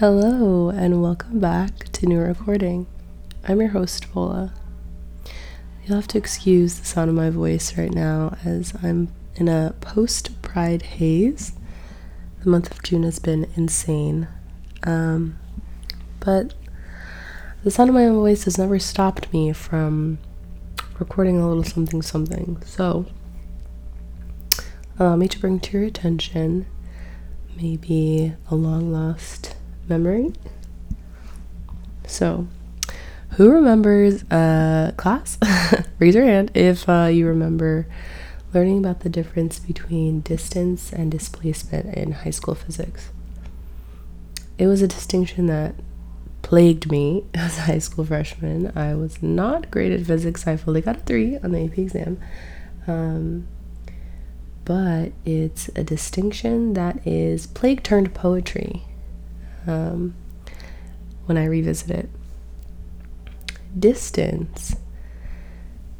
Hello, and welcome back to New Recording. I'm your host, Paula. You'll have to excuse the sound of my voice right now as I'm in a post Pride haze. The month of June has been insane. Um, but the sound of my own voice has never stopped me from recording a little something something. So, allow me to bring to your attention maybe a long lost memory. So, who remembers uh, class? Raise your hand if uh, you remember learning about the difference between distance and displacement in high school physics. It was a distinction that plagued me as a high school freshman. I was not great at physics. I fully got a three on the AP exam. Um, but it's a distinction that is plague turned poetry um, when I revisit it. Distance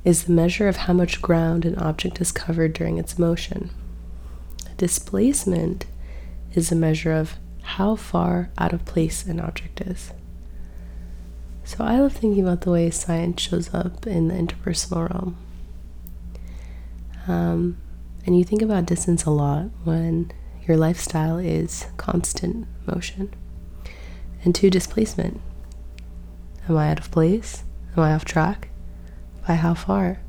is the measure of how much ground an object has covered during its motion. Displacement is a measure of how far out of place an object is. So I love thinking about the way science shows up in the interpersonal realm. Um, and you think about distance a lot when your lifestyle is constant motion. And two, displacement. Am I out of place? Am I off track? By how far?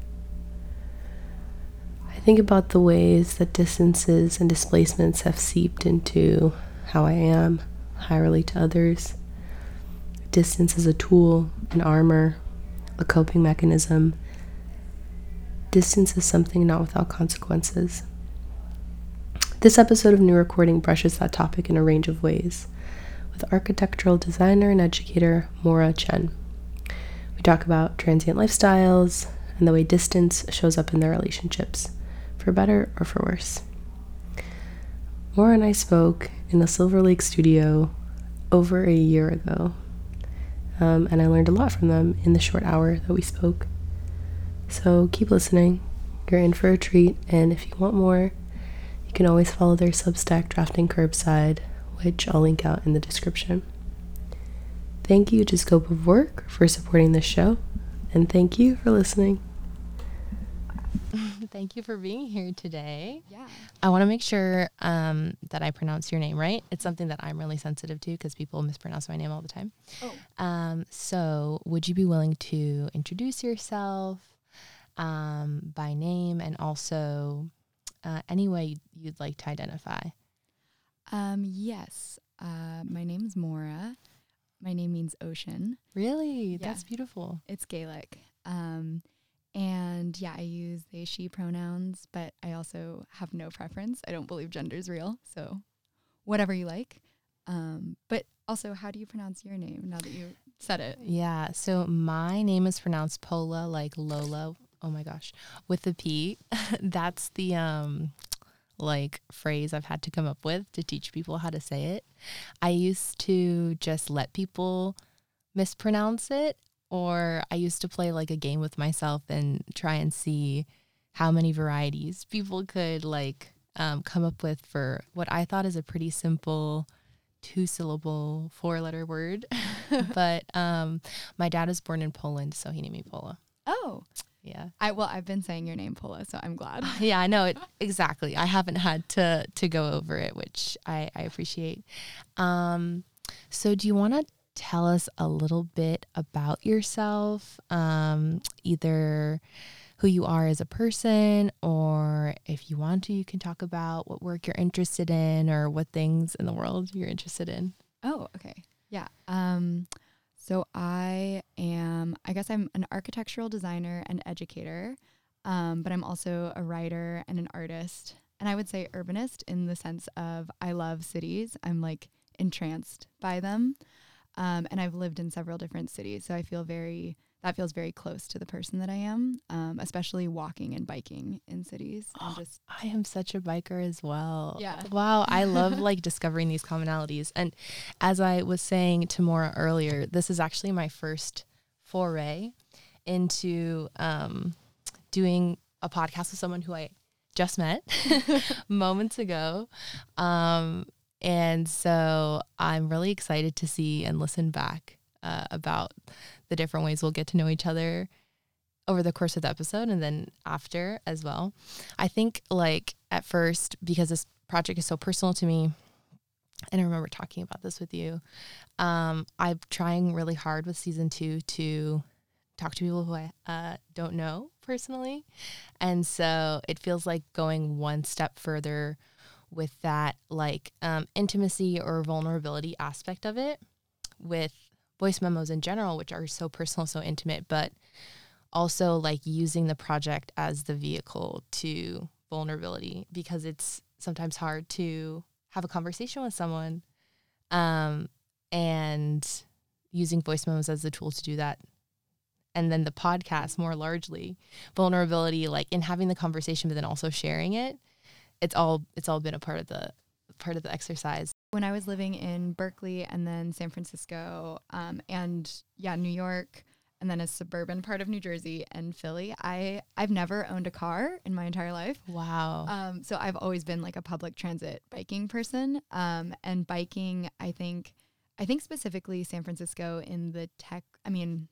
I think about the ways that distances and displacements have seeped into how I am, how I relate to others. Distance is a tool, an armor, a coping mechanism. Distance is something not without consequences. This episode of New Recording brushes that topic in a range of ways architectural designer and educator Maura Chen. We talk about transient lifestyles and the way distance shows up in their relationships, for better or for worse. Maura and I spoke in the Silver Lake studio over a year ago, um, and I learned a lot from them in the short hour that we spoke. So keep listening. You're in for a treat, and if you want more, you can always follow their Substack Drafting Curbside which I'll link out in the description. Thank you to Scope of Work for supporting this show, and thank you for listening. thank you for being here today. Yeah. I want to make sure um, that I pronounce your name right. It's something that I'm really sensitive to because people mispronounce my name all the time. Oh. Um, so, would you be willing to introduce yourself um, by name and also uh, any way you'd like to identify? Um, yes. Uh, my name is Maura. My name means ocean. Really? Yeah. That's beautiful. It's Gaelic. Um, and yeah, I use they, she pronouns, but I also have no preference. I don't believe gender is real. So whatever you like. Um, but also, how do you pronounce your name now that you said it? Yeah. So my name is pronounced Pola, like Lola. Oh my gosh, with the P. That's the um like phrase I've had to come up with to teach people how to say it. I used to just let people mispronounce it, or I used to play like a game with myself and try and see how many varieties people could like um, come up with for what I thought is a pretty simple two syllable four letter word. but um, my dad was born in Poland, so he named me Pola. Oh, yeah. I well, I've been saying your name, Paula, so I'm glad. yeah, I know it exactly. I haven't had to to go over it, which I, I appreciate. Um, so do you want to tell us a little bit about yourself? Um, either who you are as a person, or if you want to, you can talk about what work you're interested in or what things in the world you're interested in. Oh, okay. Yeah. Um, so I am, I guess I'm an architectural designer and educator, um, but I'm also a writer and an artist. And I would say urbanist in the sense of I love cities. I'm like entranced by them. Um, and I've lived in several different cities. So I feel very that feels very close to the person that I am, um, especially walking and biking in cities. And just I am such a biker as well. Yeah. Wow. I love like discovering these commonalities. And as I was saying to Maura earlier, this is actually my first foray into um, doing a podcast with someone who I just met moments ago. Um, and so I'm really excited to see and listen back uh, about the different ways we'll get to know each other over the course of the episode and then after as well. I think like at first because this project is so personal to me and I remember talking about this with you. Um, I'm trying really hard with season two to talk to people who I uh, don't know personally. And so it feels like going one step further with that, like um, intimacy or vulnerability aspect of it with voice memos in general, which are so personal, so intimate, but also like using the project as the vehicle to vulnerability because it's sometimes hard to have a conversation with someone um, and using voice memos as the tool to do that. And then the podcast more largely vulnerability like in having the conversation but then also sharing it it's all it's all been a part of the part of the exercise when i was living in berkeley and then san francisco um, and yeah new york and then a suburban part of new jersey and philly i i've never owned a car in my entire life wow um, so i've always been like a public transit biking person um, and biking i think i think specifically san francisco in the tech i mean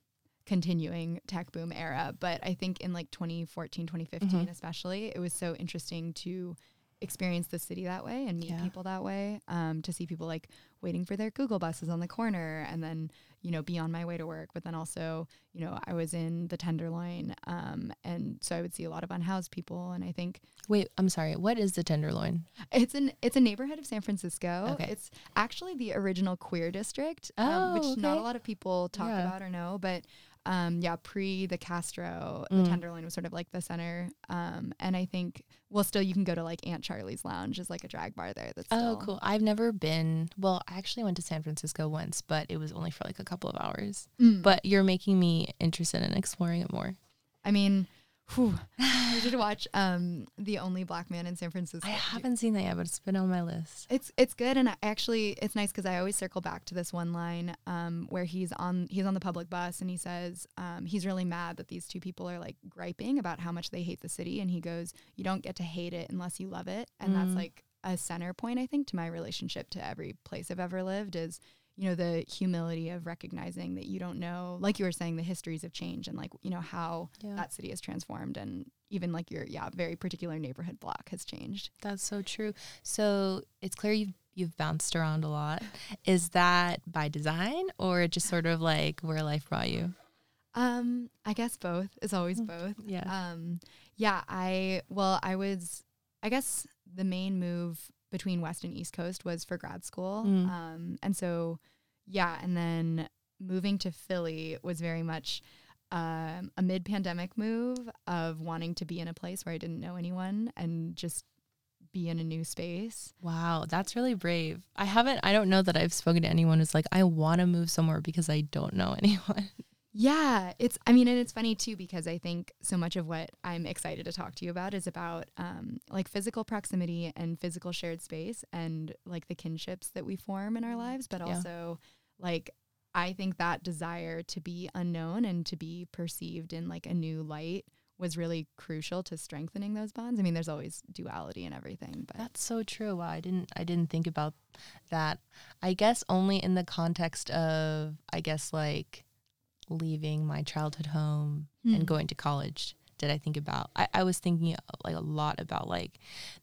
continuing tech boom era. But I think in like 2014, 2015, Mhm. especially, it was so interesting to experience the city that way and meet Yeah. people that way. Um, to see people like waiting for their Google buses on the corner and then, you know, be on my way to work. But then also, you know, I was in the Tenderloin. Um, and so I would see a lot of unhoused people. And I think wait i'm sorry what is the tenderloin it's an it's a neighborhood of San Francisco. Okay. It's actually the original queer district, Oh, um, which not a lot of people talk Yeah. about or know. But um, yeah, pre the Castro, Mm. the Tenderloin was sort of like the center. Um, and I think well, still you can go to like Aunt Charlie's Lounge is like a drag bar there. That's oh cool i've never been well i actually went to san francisco once but it was only for like a couple of hours Mm. but you're making me interested in exploring it more I mean, whew, you should watch um, the Only Black Man in San Francisco. i haven't seen that yet but it's been on my list It's it's good, and I actually it's nice because I always circle back to this one line um, where he's on he's on the public bus and he says um, he's really mad that these two people are like griping about how much they hate the city, and he goes, "You don't get to hate it unless you love it," and that's Mm. like a center point I think to my relationship to every place I've ever lived is you know the humility of recognizing that you don't know like you were saying the histories of change and like you know how yeah that city has transformed and even like your yeah very particular neighborhood block has changed That's so true. So it's clear you've you've bounced around a lot. Is that by design or just sort of like where life brought you? Um, I guess both. is always Mm. both. Yeah. Um, yeah, I well, I was I guess the main move between West and East Coast was for grad school. Mm. Um, and so yeah, and then moving to Philly was very much um, a mid-pandemic move of wanting to be in a place where I didn't know anyone and just be in a new space. Wow, that's really brave. I haven't I don't know that I've spoken to anyone who's like I want to move somewhere because I don't know anyone. Yeah, it's. I mean, and it's funny too because I think so much of what I'm excited to talk to you about is about um, like physical proximity and physical shared space and like the kinships that we form in our lives, but Yeah. also like I think that desire to be unknown and to be perceived in like a new light was really crucial to strengthening those bonds. I mean, there's always duality and everything, but That's so true. Wow, I didn't I didn't think about that. I guess only in the context of I guess like leaving my childhood home Hmm. and going to college did I think about I, I was thinking like a lot about like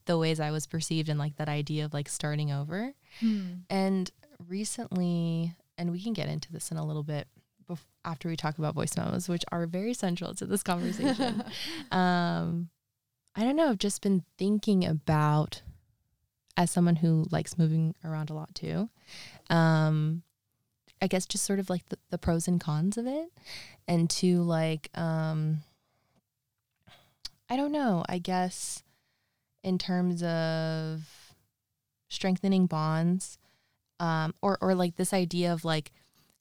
the ways I was perceived and like that idea of like starting over. Hmm. And recently, and we can get into this in a little bit bef- after we talk about voice memos, which are very central to this conversation. um, I don't know. I've just been thinking about, as someone who likes moving around a lot too, um, I guess just sort of like the, the pros and cons of it, and to like, um, I don't know. I guess in terms of strengthening bonds, um, or or like this idea of like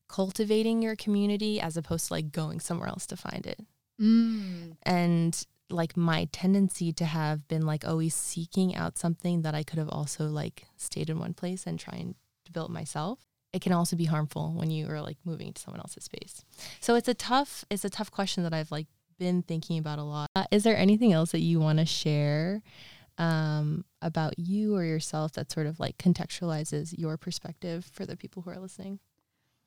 cultivating your community as opposed to like going somewhere else to find it Mm. and like my tendency to have been like always seeking out something that I could have also like stayed in one place and trying to build myself. It can also be harmful when you are like moving to someone else's space. So it's a tough it's a tough question that I've like been thinking about a lot. Uh, is there anything else that you want to share um, about you or yourself that sort of like contextualizes your perspective for the people who are listening?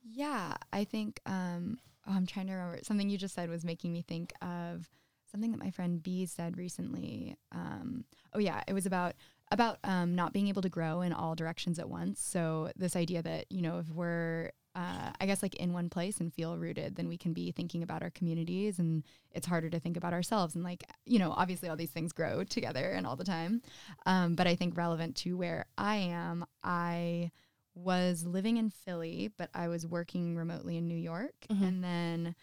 Yeah, I think um, oh, I'm trying to remember something you just said was making me think of something that my friend B said recently. Um, oh yeah, it was about about um, not being able to grow in all directions at once. So this idea that you know if we're uh, I guess like in one place and feel rooted, then we can be thinking about our communities, and it's harder to think about ourselves. And like you know, obviously all these things grow together and all the time. Um, but I think relevant to where I am, I was living in Philly, but I was working remotely in New York, Mhm. and then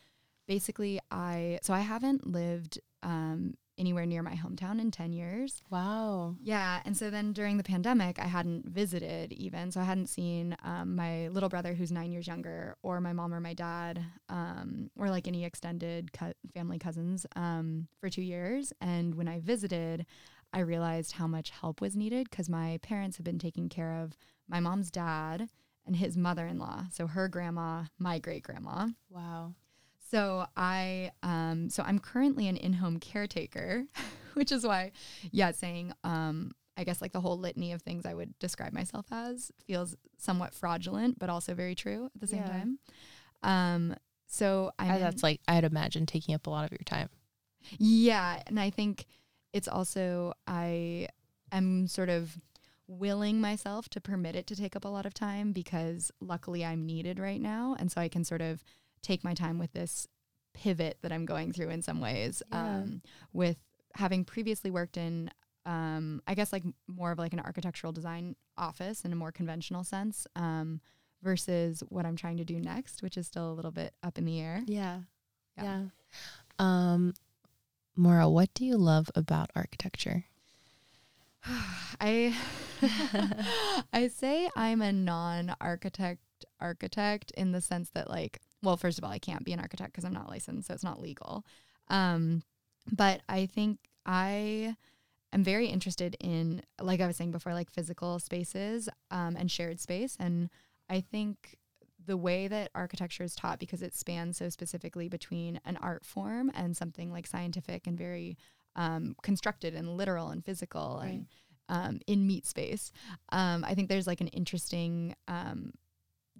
basically I so I haven't lived um, anywhere near my hometown in ten years. Wow. Yeah, and so then during the pandemic, I hadn't visited even, so I hadn't seen um, my little brother who's nine years younger, or my mom or my dad, um, or like any extended co- family cousins um, for two years. And when I visited, I realized how much help was needed because my parents had been taking care of my mom's dad and his mother-in-law, so her grandma, my great grandma. Wow. So I um so I'm currently an in-home caretaker, which is why yeah, saying um I guess like the whole litany of things I would describe myself as feels somewhat fraudulent but also very true at the same Yeah. time. Um so I, that's like I'd imagine taking up a lot of your time. yeah, and I think it's also I am sort of willing myself to permit it to take up a lot of time because luckily I'm needed right now and so I can sort of take my time with this pivot that I'm going through in some ways Yeah. um, with having previously worked in um, I guess like more of like an architectural design office in a more conventional sense um, versus what I'm trying to do next which is still a little bit up in the air. Yeah. Yeah. Yeah. Um, Maura, what do you love about architecture? I I say I'm a non-architect architect in the sense that like well first of all I can't be an architect because I'm not licensed so it's not legal. Um but I think I am very interested in like I was saying before like physical spaces um and shared space and I think the way that architecture is taught because it spans so specifically between an art form and something like scientific and very um, constructed and literal and physical and um, in meat space. Um, I think there's like an interesting, um,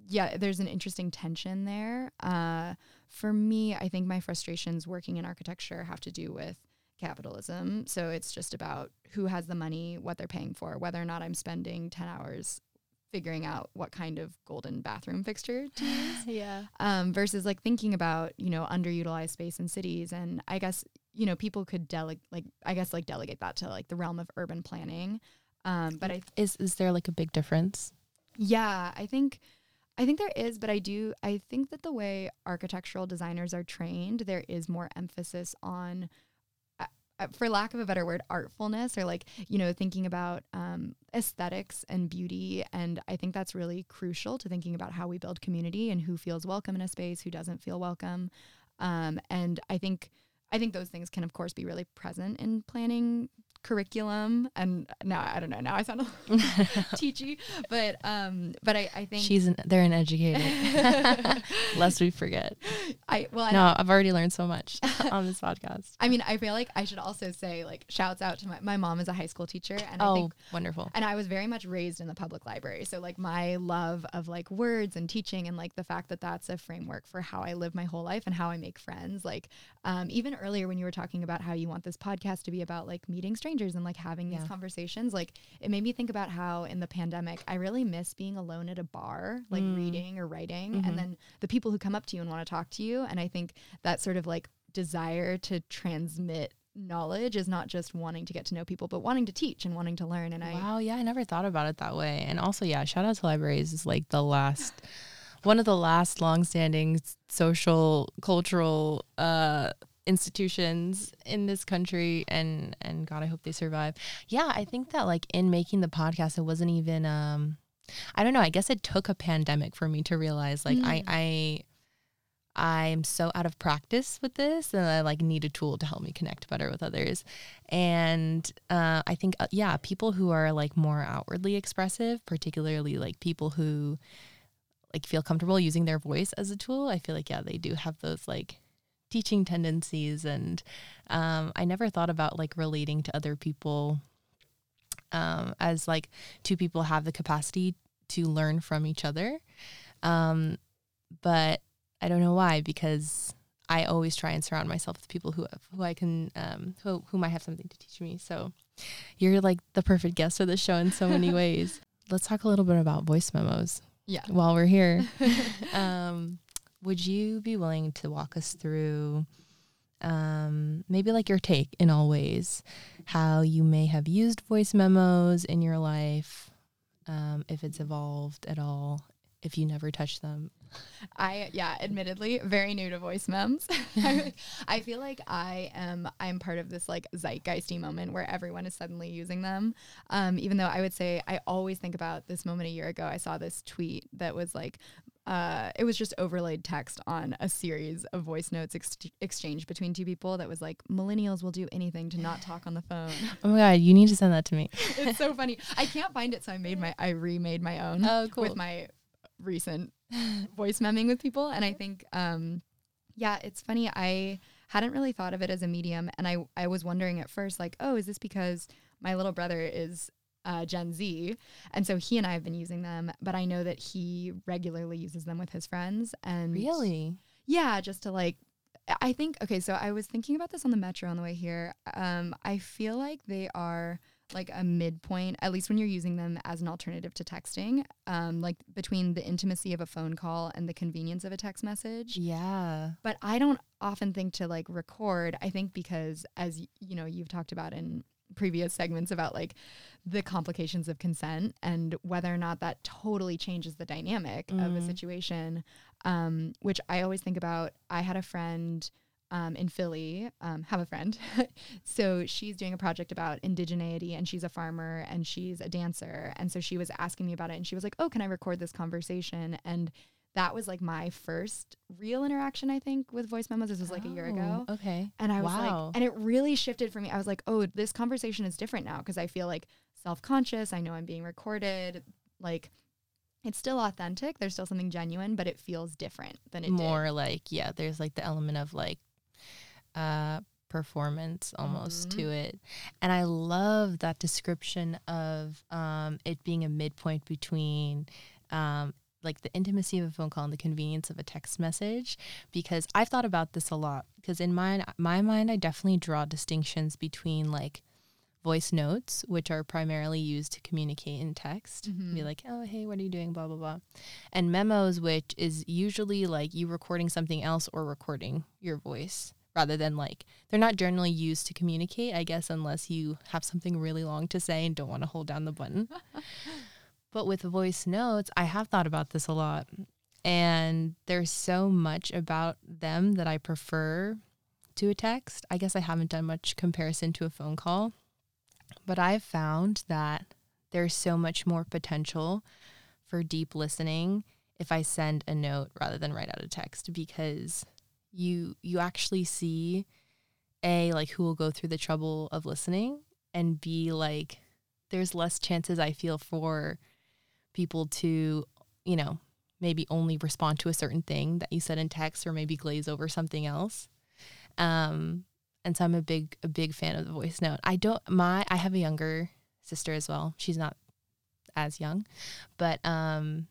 yeah, there's an interesting tension there. Uh, for me, I think my frustrations working in architecture have to do with capitalism. So it's just about who has the money, what they're paying for, whether or not I'm spending 10 hours figuring out what kind of golden bathroom fixture to use Yeah. um, versus like thinking about you know underutilized space in cities and i guess you know people could delegate like i guess like delegate that to like the realm of urban planning um, but i Is is there like a big difference? yeah i think i think there is but i do i think that the way architectural designers are trained there is more emphasis on uh, uh, for lack of a better word artfulness or like you know thinking about um, aesthetics and beauty. And i think that's really crucial to thinking about how we build community and who feels welcome in a space who doesn't feel welcome. Um, and i think i think those things can of course be really present in planning curriculum and now i don't know now i sound a little teachy but um but i i think She's an, they're an educator. Lest we forget. i well and No, I've already learned so much on this podcast. I mean, I feel like I should also say like shouts out to my my mom is a high school teacher and I Oh, think wonderful. and I was very much raised in the public library. So like my love of like words and teaching and like the fact that that's a framework for how I live my whole life and how I make friends. Like um, even earlier when you were talking about how you want this podcast to be about like meeting strangers and like having Yeah. these conversations, like it made me think about how in the pandemic I really miss being alone at a bar, like Mm. reading or writing, Mhm. and then the people who come up to you and want to talk to you. And I think that sort of like desire to transmit knowledge is not just wanting to get to know people, but wanting to teach and wanting to learn. And I Wow, yeah, I never thought about it that way. And also, yeah, shout out to libraries is like the last one of the last longstanding social cultural uh institutions in this country and and god i hope they survive yeah i think that like in making the podcast it wasn't even um i don't know i guess it took a pandemic for me to realize like i Mm. i i'm so out of practice with this and i like need a tool to help me connect better with others and uh, i think uh, yeah people who are like more outwardly expressive particularly like people who like feel comfortable using their voice as a tool i feel like yeah they do have those like teaching tendencies and um, i never thought about like relating to other people um, as like two people have the capacity to learn from each other. Um, but I don't know why because I always try and surround myself with people who have, who I can um, who who might have something to teach me. So you're like the perfect guest for the show in so many ways. Let's talk a little bit about voice memos. Yeah. While we're here, um, would you be willing to walk us through um, maybe like your take in all ways, how you may have used voice memos in your life, um, if it's evolved at all, if you never touch them. I yeah, admittedly, very new to voice memes. I feel like I am I'm part of this like zeitgeisty moment where everyone is suddenly using them. Um, even though I would say I always think about this moment a year ago. I saw this tweet that was like uh, it was just overlaid text on a series of voice notes ex- exchanged between two people that was like millennials will do anything to not talk on the phone. Oh my god, you need to send that to me. it's so funny. I can't find it, so I made my I remade my own Oh, cool. with my recent voice memming with people, and I think um, yeah, it's funny. I hadn't really thought of it as a medium, and I I was wondering at first like, oh, is this because my little brother is uh, Gen Z. And so he and I have been using them, but I know that he regularly uses them with his friends. And Really? yeah, just to like, I think, okay, so I was thinking about this on the metro on the way here. Um, I feel like they are like a midpoint, at least when you're using them as an alternative to texting, um, like between the intimacy of a phone call and the convenience of a text message. Yeah. But I don't often think to like record. I think because, as you know, you've talked about in previous segments about like the complications of consent and whether or not that totally changes the dynamic of a Mhm. situation. Um, which I always think about. I had a friend um, in Philly, um, have a friend. so she's doing a project about indigeneity and she's a farmer and she's a dancer. And so she was asking me about it and she was like, Oh, can I record this conversation? And that was like my first real interaction, I think, with voice memos. This was like a year ago. Oh, Okay. And I was Wow. like, and it really shifted for me. I was like, oh, this conversation is different now because I feel like self conscious. I know I'm being recorded. Like, it's still authentic. There's still something genuine, but it feels different than it More like, yeah, there's like the element of like uh performance almost Mhm. to it. And I love that description of um it being a midpoint between um like the intimacy of a phone call and the convenience of a text message because I've thought about this a lot because in my my mind I definitely draw distinctions between like voice notes which are primarily used to communicate in text be Mhm. like oh hey what are you doing? blah blah blah. And memos which is usually like you recording something else or recording your voice rather than like they're not generally used to communicate i guess unless you have something really long to say and don't want to hold down the button but with voice notes i have thought about this a lot. And there's so much about them that i prefer to a text. I guess i haven't done much comparison to a phone call but i've found that there's so much more potential for deep listening if I send a note rather than write out a text because you you actually see a like who will go through the trouble of listening and b like there's less chances I feel for people to you know maybe only respond to a certain thing that you said in text or maybe glaze over something else. Um and so I'm a big a big fan of the voice note. I don't my I have a younger sister as well. She's not as young but um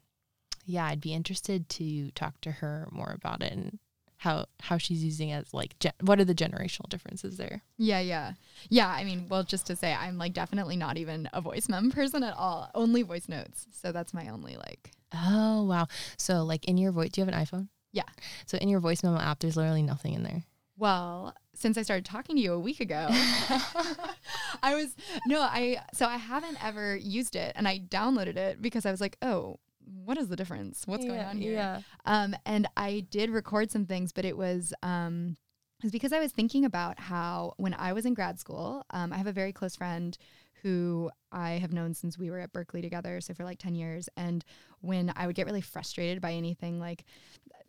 yeah i'd be interested to talk to her more about it and how how she's using it as like gen- what are the generational differences there Yeah, yeah. Yeah, I mean, well, just to say, I'm like definitely not even a voice mem person at all. Only voice notes. So that's my only like. oh wow so like in your voice do you have an iphone Yeah. so in your voice memo app there's literally nothing in there Well, since I started talking to you a week ago, I was no, I so I haven't ever used it, and I downloaded it because I was like, oh, what is the difference? What's going on here? yeah Um, and I did record some things, but it was um, it was because I was thinking about how when I was in grad school, um, I have a very close friend who I have known since we were at Berkeley together, so for like ten years. And when I would get really frustrated by anything like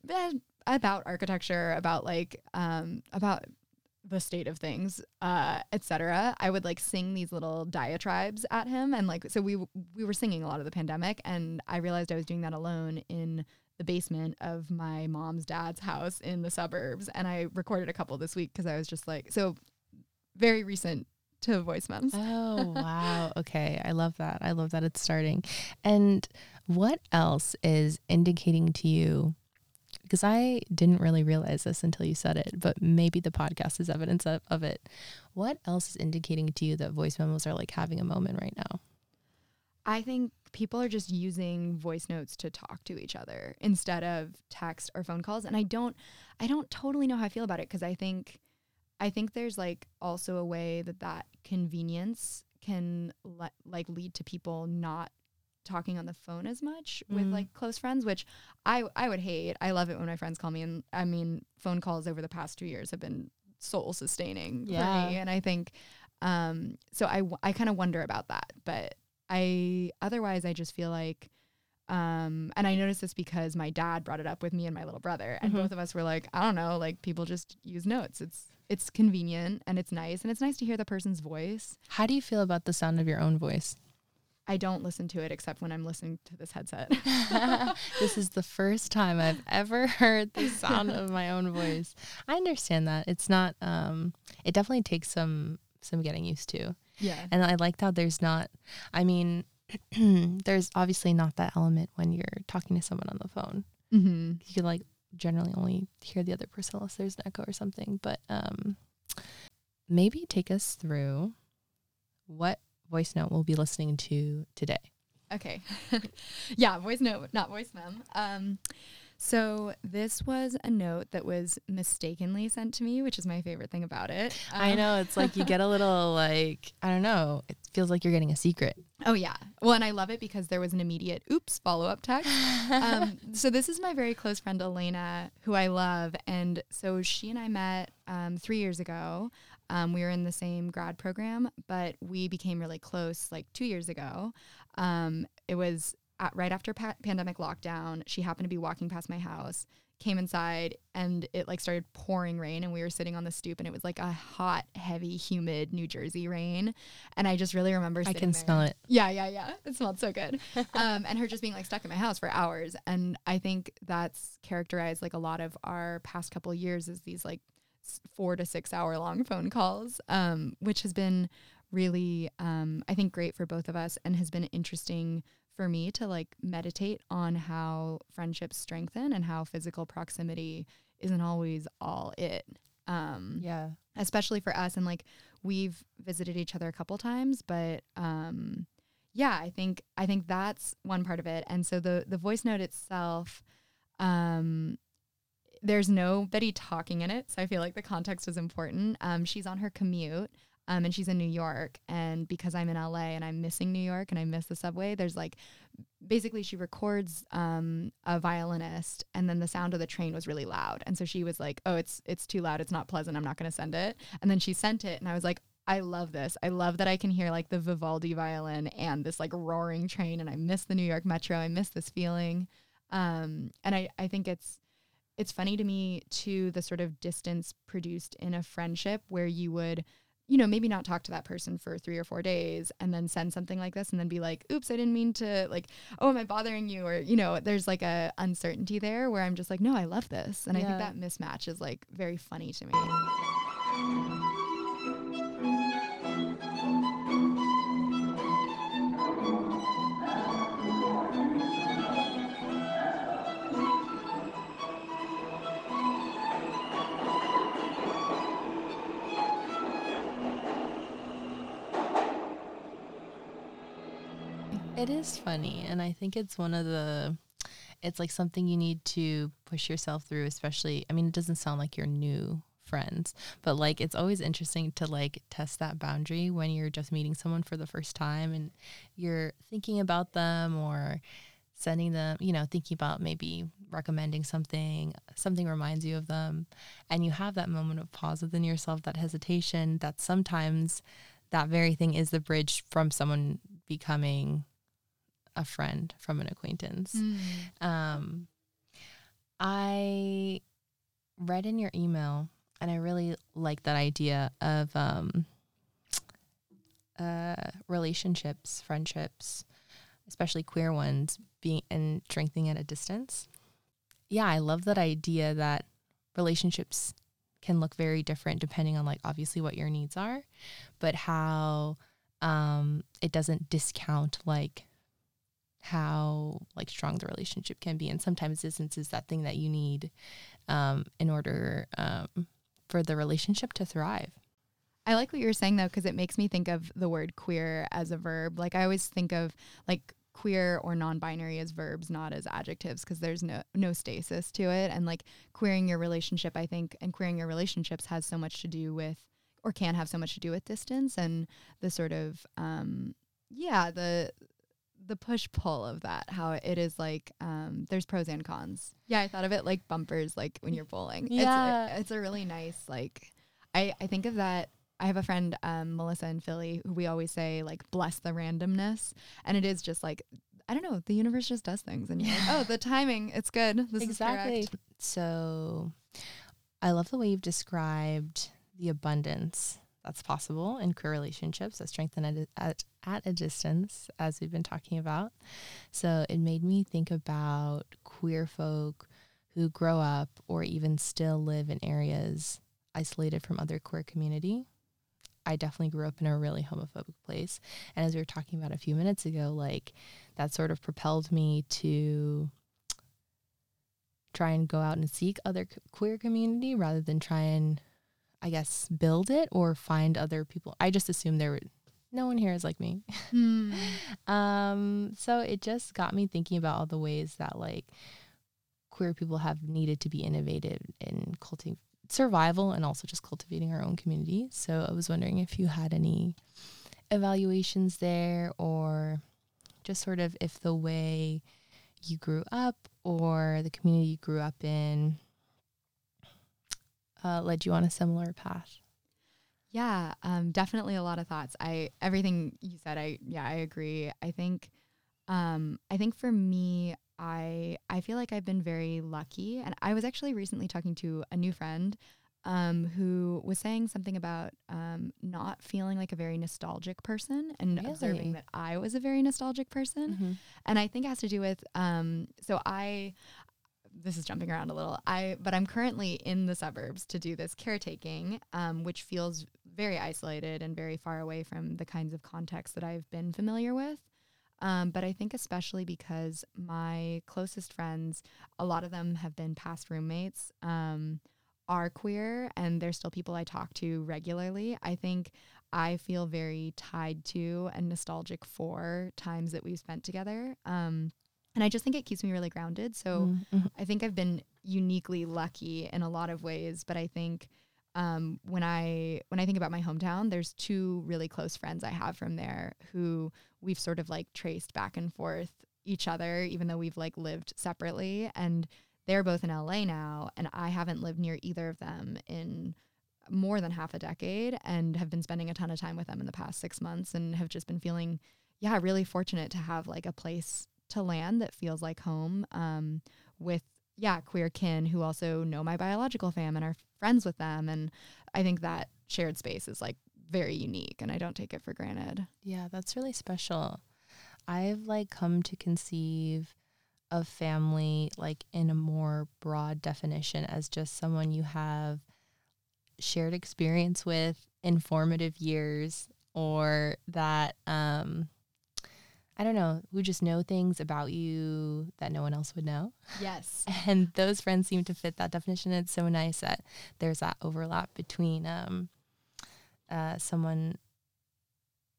eh, about architecture, about like um, about the state of things, uh, etc. I would like sing these little diatribes at him, and like so we we were singing a lot of the pandemic, and I realized I was doing that alone in the basement of my mom's dad's house in the suburbs, and I recorded a couple this week because I was just like so very recent to voice memes. Oh, wow. Okay. I love that. I love that it's starting. And what else is indicating to you? Because I didn't really realize this until you said it, but maybe the podcast is evidence of, of it. What else is indicating to you that voice memos are like having a moment right now? I think people are just using voice notes to talk to each other instead of text or phone calls and I don't I don't totally know how I feel about it because I think I think there's like also a way that that convenience can le- like lead to people not talking on the phone as much with Mm. like close friends which I I would hate. I love it when my friends call me and I mean phone calls over the past 2 years have been soul sustaining for Yeah. me and I think um so I I kind of wonder about that but I otherwise I just feel like um and I noticed this because my dad brought it up with me and my little brother and Mhm. both of us were like I don't know like people just use notes it's it's convenient and it's nice and it's nice to hear the person's voice How do you feel about the sound of your own voice? I don't listen to it except when I'm listening to this headset this is the first time I've ever heard the sound of my own voice. I understand that. It's not um it definitely takes some some getting used to. yeah And I liked how there's not I mean there's obviously not that element when you're talking to someone on the phone. mm-hmm. You can like generally only hear the other person unless there's an echo or something. But um maybe take us through what voice note we'll be listening to today. Okay. yeah, voice note, not voice mem. Um, so this was a note that was mistakenly sent to me, which is my favorite thing about it. I Um, know it's like you get a little like I don't know. It feels like you're getting a secret. Oh yeah. Well, and I love it because there was an immediate oops follow up text. um, so this is my very close friend Elena, who I love, and so she and I met um, three years ago. Um, we were in the same grad program, but we became really close like two years ago. Um, it was at, right after pa- pandemic lockdown. She happened to be walking past my house, came inside, and it like started pouring rain, and we were sitting on the stoop, and it was like a hot, heavy, humid New Jersey rain. And I just really remember I can there. smell it. Yeah, yeah, yeah. It smelled so good. um, and her just being like stuck in my house for hours. And I think that's characterized like a lot of our past couple years is these like four to six hour long phone calls, um, which has been really, um, I think, great for both of us and has been interesting for me to like meditate on how friendships strengthen and how physical proximity isn't always all it. Um, Yeah. especially for us and like we've visited each other a couple times but um yeah i think i think that's one part of it and so the the voice note itself um there's nobody talking in it so i feel like the context is important um she's on her commute um, and she's in New York, and because I'm in LA and I'm missing New York and I miss the subway, there's like basically she records um, a violinist, and then the sound of the train was really loud, and so she was like, "Oh, it's it's too loud. It's not pleasant. I'm not going to send it." And then she sent it, and I was like, "I love this. I love that I can hear like the Vivaldi violin and this like roaring train, and I miss the New York Metro. I miss this feeling." Um, and I I think it's it's funny to me too the sort of distance produced in a friendship where you would you know maybe not talk to that person for three or four days and then send something like this and then be like oops i didn't mean to like oh am i bothering you? Or you know there's like a uncertainty there where i'm just like no i love this. And i think that mismatch is like very funny to me It is funny, and I think it's one of the. It's like something you need to push yourself through, especially. I mean, it doesn't sound like you're new friends, but like it's always interesting to like test that boundary when you're just meeting someone for the first time and you're thinking about them or sending them, you know, thinking about maybe recommending something, something reminds you of them, and you have that moment of pause within yourself, that hesitation, that sometimes that very thing is the bridge from someone becoming a friend from an acquaintance. Um, I read in your email, and I really like that idea of um, uh, relationships, friendships, especially queer ones, being and strengthening at a distance. Yeah, I love that idea that relationships can look very different depending on like obviously what your needs are, but how um, it doesn't discount like how like strong the relationship can be and sometimes distance is that thing that you need um, in order um, for the relationship to thrive I like what you're saying though, because it makes me think of the word queer as a verb. Like I always think of like queer or non-binary as verbs, not as adjectives, because there's no no stasis to it. And like queering your relationship, I think, and queering your relationships has so much to do with, or can have so much to do with distance and the sort of, um, yeah, the the push pull of that how it is like um there's pros and cons yeah i thought of it like bumpers like when you're bowling Yeah. it's a, it's a really nice like i i think of that I have a friend, um, Melissa in Philly, who we always say like bless the randomness, and it is just like I don't know, the universe just does things, and you're like, oh, the timing, it's good. This is correct. So I love the way you've described the abundance that's possible in queer relationships that strengthen at, at, at a distance, as we've been talking about. So it made me think about queer folk who grow up or even still live in areas isolated from other queer community. I definitely grew up in a really homophobic place. And as we were talking about a few minutes ago, like that sort of propelled me to try and go out and seek other queer community rather than try and I guess build it or find other people. I just assumed there were no one here is like me. Hmm. Um so it just got me thinking about all the ways that like queer people have needed to be innovative in cultivating survival and also just cultivating our own community. So I was wondering if you had any evaluations there or just sort of if the way you grew up or the community you grew up in uh, led you on a similar path. Yeah, um, definitely a lot of thoughts. I everything you said, I yeah, I agree. I think, um, I think for me, I I feel like I've been very lucky, and I was actually recently talking to a new friend, um, who was saying something about um, not feeling like a very nostalgic person, and Really? observing that I was a very nostalgic person, and I think it has to do with um, so I this is jumping around a little. I but I'm currently in the suburbs to do this caretaking, um, which feels very isolated and very far away from the kinds of contexts that I've been familiar with. Um, but I think especially because my closest friends, a lot of them have been past roommates, um, are queer, and they're still people I talk to regularly. I think I feel very tied to and nostalgic for times that we've spent together. Um, and I just think it keeps me really grounded. So Mhm. I think I've been uniquely lucky in a lot of ways, but I think um, when I when I think about my hometown, there's two really close friends I have from there who we've sort of like traced back and forth each other, even though we've like lived separately. And they're both in LA now, and I haven't lived near either of them in more than half a decade, and have been spending a ton of time with them in the past six months, and have just been feeling, yeah, really fortunate to have like a place to land that feels like home um, with yeah queer kin who also know my biological fam and are friends with them and i think that shared space is like very unique and i don't take it for granted Yeah, that's really special. I've like come to conceive of family like in a more broad definition as just someone you have shared experience with, informative years, or that um I don't know, who just know things about you that no one else would know. yes And those friends seem to fit that definition. It's so nice that there's that overlap between um, uh, someone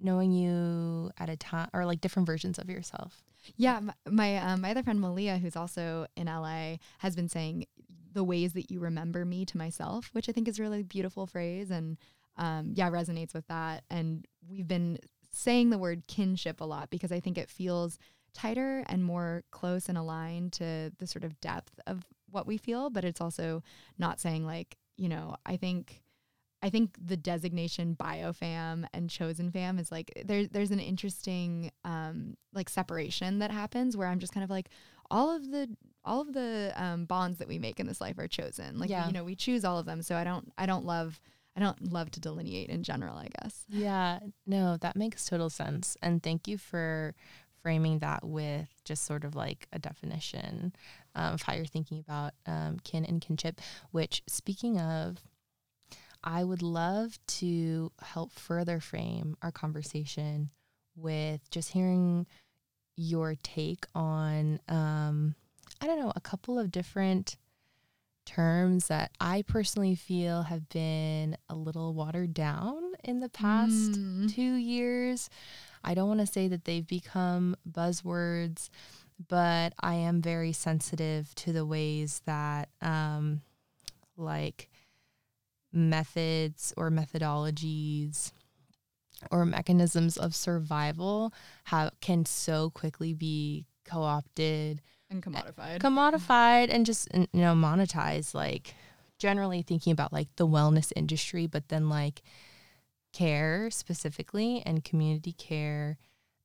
knowing you at a time or like different versions of yourself. yeah my my, um, my other friend malia who's also in la has been saying the ways that you remember me to myself which i think is a really beautiful phrase and um, yeah resonates with that and we've been saying the word kinship a lot because i think it feels tighter and more close and aligned to the sort of depth of what we feel but it's also not saying like you know i think i think the designation biofam and chosen fam is like there, there's an interesting um like separation that happens where i'm just kind of like all of the all of the um, bonds that we make in this life are chosen like Yeah. you know we choose all of them so i don't i don't love i don't love to delineate in general i guess Yeah, no, that makes total sense. And thank you for framing that with just sort of like a definition um, of how you're thinking about um, kin and kinship. Which, speaking of, I would love to help further frame our conversation with just hearing your take on, um, I don't know, a couple of different terms that I personally feel have been a little watered down in the past Mm. two years. I don't want to say that they've become buzzwords, but I am very sensitive to the ways that, um, like, methods or methodologies or mechanisms of survival have can so quickly be co-opted And commodified. commodified and just you know monetized like generally thinking about like the wellness industry but then like care specifically and community care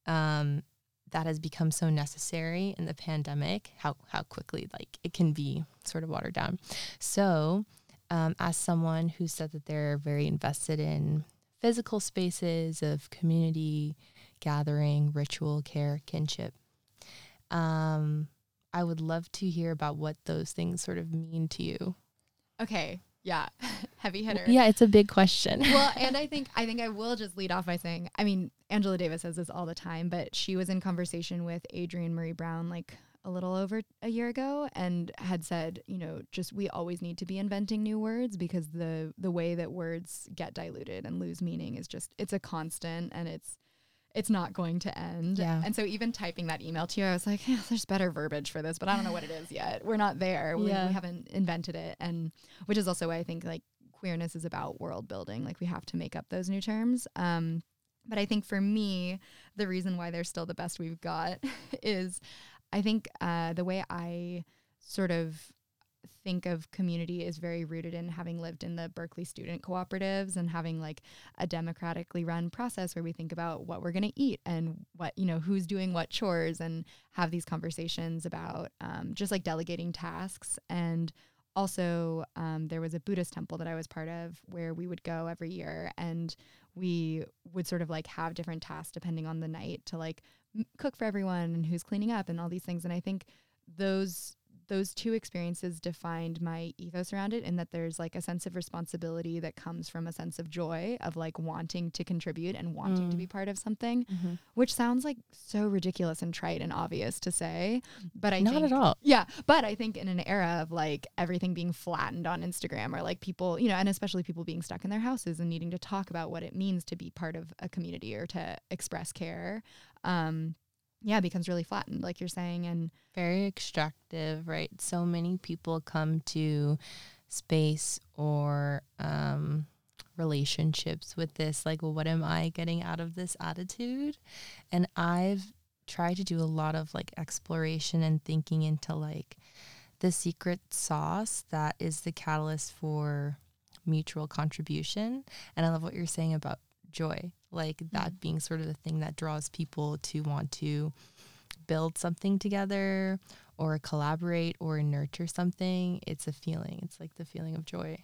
um that has become so necessary in the pandemic how how quickly like it can be sort of watered down so um, as someone who said that they're very invested in physical spaces of community gathering ritual care kinship um I would love to hear about what those things sort of mean to you. okay. Yeah. Heavy hitter. Yeah, it's a big question. well, and I think I think I will just lead off by saying, I mean, Angela Davis says this all the time, but she was in conversation with Adrienne Maree Brown like a little over a year ago and had said, you know, just we always need to be inventing new words because the the way that words get diluted and lose meaning is just it's a constant and it's it's not going to end. Yeah. And so even typing that email to you, I was like, yeah, there's better verbiage for this, but I don't know what it is yet. We're not there. We, Yeah. we haven't invented it. And which is also why I think like queerness is about world building. Like we have to make up those new terms. Um, but I think for me, the reason why they're still the best we've got is I think uh, the way I sort of think of community is very rooted in having lived in the Berkeley student cooperatives and having like a democratically run process where we think about what we're going to eat and what you know who's doing what chores and have these conversations about um, just like delegating tasks. And also um, there was a buddhist temple that i was part of where we would go every year and we would sort of like have different tasks depending on the night to like m- cook for everyone and who's cleaning up and all these things. And i think those those two experiences defined my ethos around it in that there's like a sense of responsibility that comes from a sense of joy of like wanting to contribute and wanting to Mm. be part of something Mhm. which sounds like so ridiculous and trite and obvious to say but i Not think at all. yeah, but I think in an era of like everything being flattened on Instagram or like people, you know, and especially people being stuck in their houses and needing to talk about what it means to be part of a community or to express care, um, yeah, becomes really flattened, like you're saying. And Very extractive, right? So many people come to space or um, relationships with this, like, well, what am I getting out of this attitude? And I've tried to do a lot of like exploration and thinking into like the secret sauce that is the catalyst for mutual contribution. And I love what you're saying about joy, like that Mhm. being sort of the thing that draws people to want to build something together or collaborate or nurture something. It's a feeling. It's like the feeling of joy.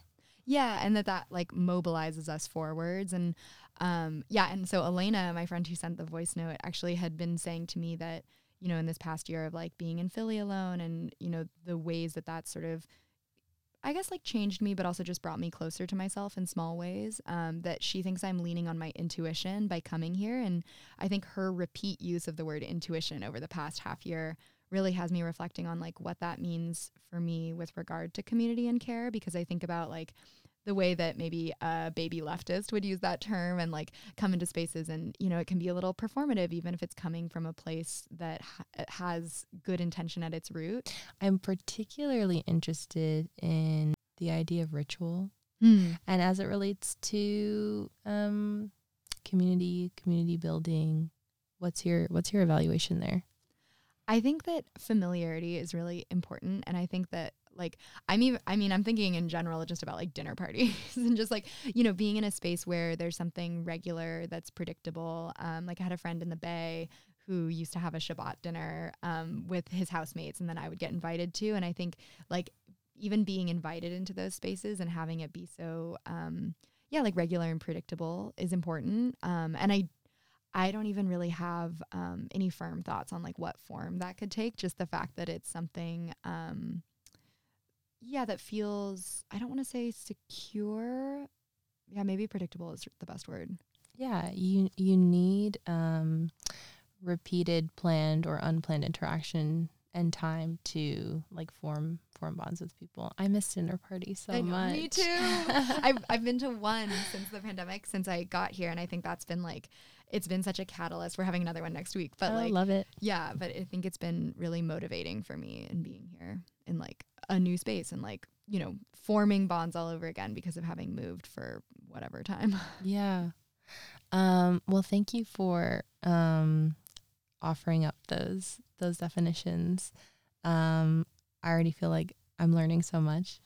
yeah, and that that like mobilizes us forwards. And um, yeah, and so Elena, my friend who sent the voice note, actually had been saying to me that, you know, in this past year of like being in Philly alone and, you know, the ways that that sort of I guess like changed me, but also just brought me closer to myself in small ways. Um, that she thinks I'm leaning on my intuition by coming here. And I think her repeat use of the word intuition over the past half year really has me reflecting on like what that means for me with regard to community and care. Because I think about like the way that maybe a baby leftist would use that term and like come into spaces and you know it can be a little performative even if it's coming from a place that ha- has good intention at its root I'm particularly interested in the idea of ritual Hmm. and as it relates to um, community, community building. What's your what's your evaluation there? I think that familiarity is really important, and I think that like I'm even I mean I'm thinking in general just about like dinner parties and just like you know being in a space where there's something regular that's predictable. Um, like I had a friend in the Bay who used to have a Shabbat dinner um, with his housemates, and then I would get invited to, and I think like even being invited into those spaces and having it be so um, yeah like regular and predictable is important. Um, and I I don't even really have um, any firm thoughts on like what form that could take. Just the fact that it's something, um, yeah, that feels I don't want to say secure, yeah, maybe predictable is the best word. Yeah, you you need um, repeated planned or unplanned interaction and time to like form form bonds with people. I miss dinner parties so I much. Me too. I've I've been to one since the pandemic, since I got here, and I think that's been like it's been such a catalyst. We're having another one next week, but I like love it. yeah, but I think it's been really motivating for me in being here and like a new space and like you know forming bonds all over again because of having moved for whatever time. Yeah. Um, well, thank you for um, offering up those those definitions. Um, I already feel like I'm learning so much.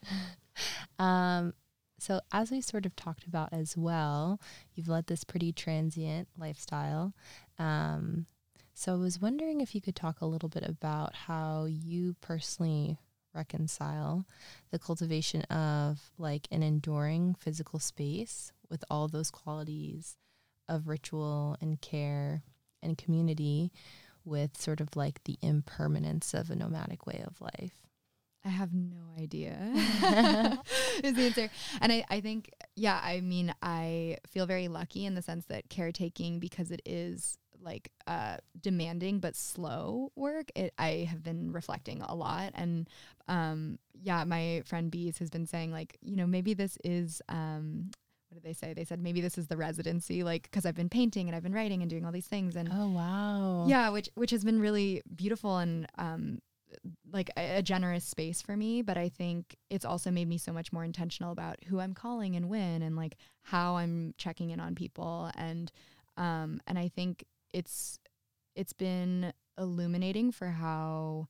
um, so, as we sort of talked about as well, you've led this pretty transient lifestyle. Um, so, I was wondering if you could talk a little bit about how you personally reconcile the cultivation of like an enduring physical space with all those qualities of ritual and care and community with sort of like the impermanence of a nomadic way of life. I have no idea is the answer. And I, I think, yeah, I mean, I feel very lucky in the sense that caretaking, because it is like uh, demanding but slow work, it I have been reflecting a lot. And um, yeah, my friend Bees has been saying like, you know, maybe this is um, what did they say? They said maybe this is the residency, like because I've been painting and I've been writing and doing all these things. And Oh wow. yeah, which which has been really beautiful and um, like a, a generous space for me. But I think it's also made me so much more intentional about who I'm calling and when, and like how I'm checking in on people. And um, and I think it's it's been illuminating for how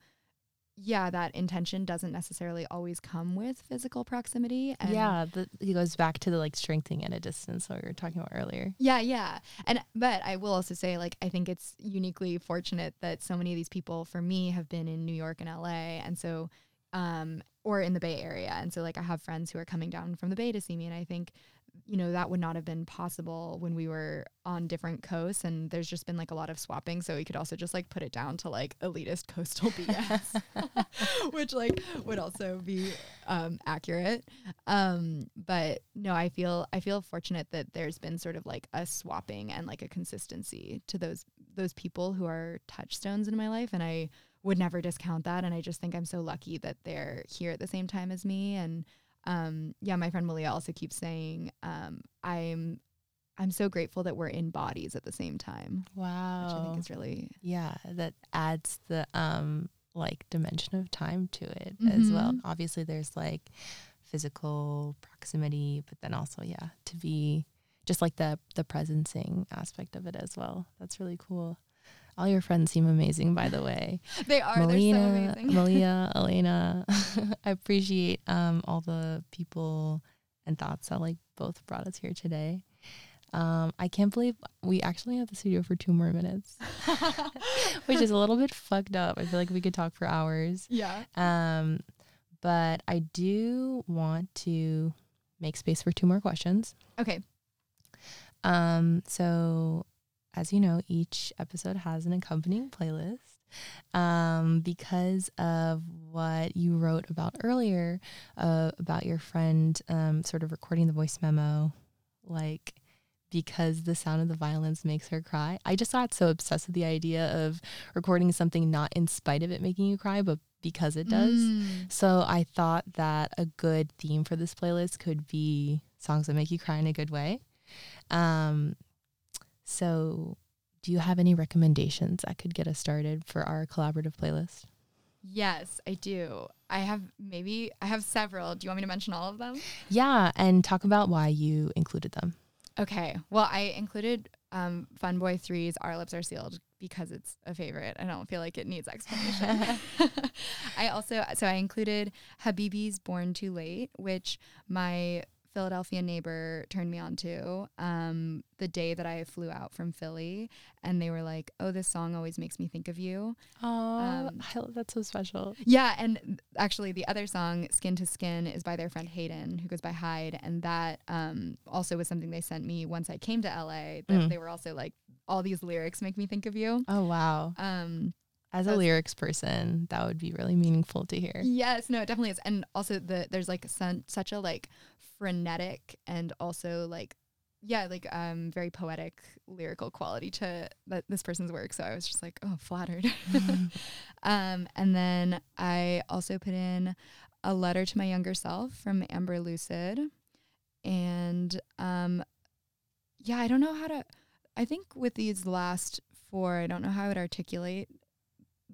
yeah that intention doesn't necessarily always come with physical proximity and yeah, the, it goes back to the like strengthening at a distance what we were talking about earlier. Yeah, yeah. And but I will also say like I think it's uniquely fortunate that so many of these people for me have been in New York and LA and so um or in the Bay Area. And so like I have friends who are coming down from the Bay to see me and I think you know that would not have been possible when we were on different coasts and there's just been like a lot of swapping so we could also just like put it down to like elitist coastal BS which like would also be um accurate. Um but no i feel i feel fortunate that there's been sort of like a swapping and like a consistency to those those people who are touchstones in my life and i would never discount that and i just think i'm so lucky that they're here at the same time as me and um yeah my friend malia also keeps saying um i'm i'm so grateful that we're in bodies at the same time Wow. which i think is really Yeah, that adds the um like dimension of time to it as well. Mhm. Obviously there's like physical proximity, but then also yeah, to be just like the the presencing aspect of it as well. That's really cool. All your friends seem amazing by the way. they are they're so Melina, amazing Malia, Elena. I appreciate um all the people and thoughts that like both brought us here today. Um, I can't believe we actually have the studio for two more minutes which is a little bit fucked up. I feel like we could talk for hours. yeah Um, but I do want to make space for two more questions. okay Um, so as you know, each episode has an accompanying playlist. Um, because of what you wrote about earlier, uh, about your friend, um, sort of recording the voice memo, like because the sound of the violins makes her cry. I just got so obsessed with the idea of recording something not in spite of it making you cry, but because it does. Mm. So I thought that a good theme for this playlist could be songs that make you cry in a good way. Um, so do you have any recommendations that could get us started for our collaborative playlist? Yes, I do. I have maybe I have several. Do you want me to mention all of them? Yeah, and talk about why you included them. Okay. Well, I included um, Fun Boy 3's Our Lips Are Sealed because it's a favorite. I don't feel like it needs explanation. I also, so I included Habibi's Born Too Late, which my Philadelphia neighbor turned me on to um, the day that I flew out from Philly. And they were like, oh, this song always makes me think of you. Oh, Um, that's so special. Yeah, and actually, the other song, "Skin to Skin," is by their friend Hayden, who goes by Hyde, and that um, also was something they sent me once I came to LA. That Mm. they were also like, all these lyrics make me think of you. Oh wow. Um, As a lyrics person, that would be really meaningful to hear. Yes, no, it definitely is. And also the there's like sun, such a like frenetic and also like yeah, like um very poetic lyrical quality to that this person's work. So I was just like, oh, flattered. um and then I also put in a letter to my younger self from Ambar Lucid. And um yeah, I don't know how to I think with these last four, I don't know how I would articulate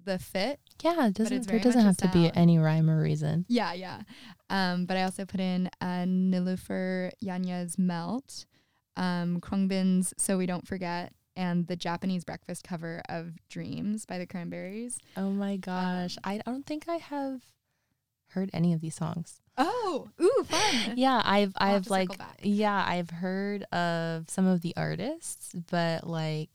the fit Yeah, it doesn't. There doesn't have to be any rhyme or reason. yeah, yeah. Um, but I also put in uh, Nilufer Yanya's Melt, um, Khruangbin's So We Don't Forget, and the Japanese breakfast cover of Dreams by the Cranberries. Oh my gosh, I don't think I have heard any of these songs. Oh, ooh, fun. Yeah, I've I'll I've like yeah, I've heard of some of the artists, but like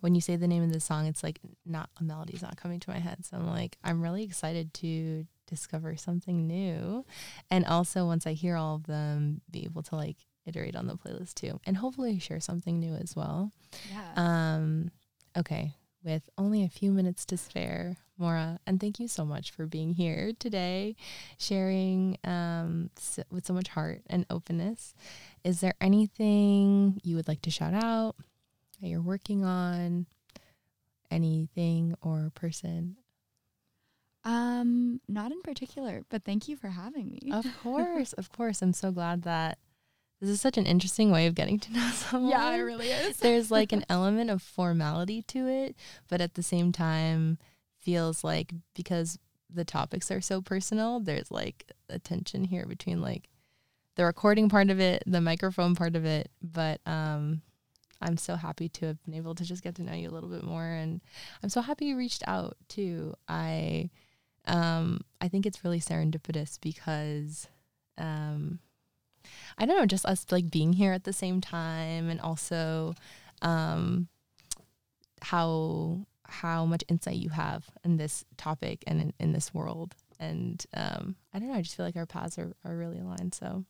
when you say the name of the song, it's like not a melody's not coming to my head. So I'm like, I'm really excited to discover something new, and also once I hear all of them, be able to like iterate on the playlist too, and hopefully share something new as well. Yeah. Um, okay, with only a few minutes to spare, Maura, and thank you so much for being here today, sharing um, s with so much heart and openness. Is there anything you would like to shout out that you're working on? Anything or person? Um, not in particular, but thank you for having me. Of course, of course. I'm so glad that this is such an interesting way of getting to know someone. yeah, it really is. there's like an element of formality to it, but at the same time feels like because the topics are so personal, there's like a tension here between like the recording part of it, the microphone part of it, but um I'm so happy to have been able to just get to know you a little bit more and I'm so happy you reached out too. I um I think it's really serendipitous because um I don't know, just us like being here at the same time and also um how how much insight you have in this topic and in, in this world. And um I don't know, I just feel like our paths are, are really aligned. So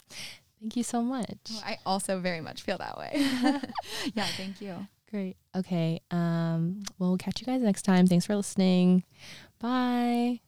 thank you so much. Oh, I also very much feel that way. yeah, thank you. Great. Okay. Um well we'll catch you guys next time. Thanks for listening. Bye.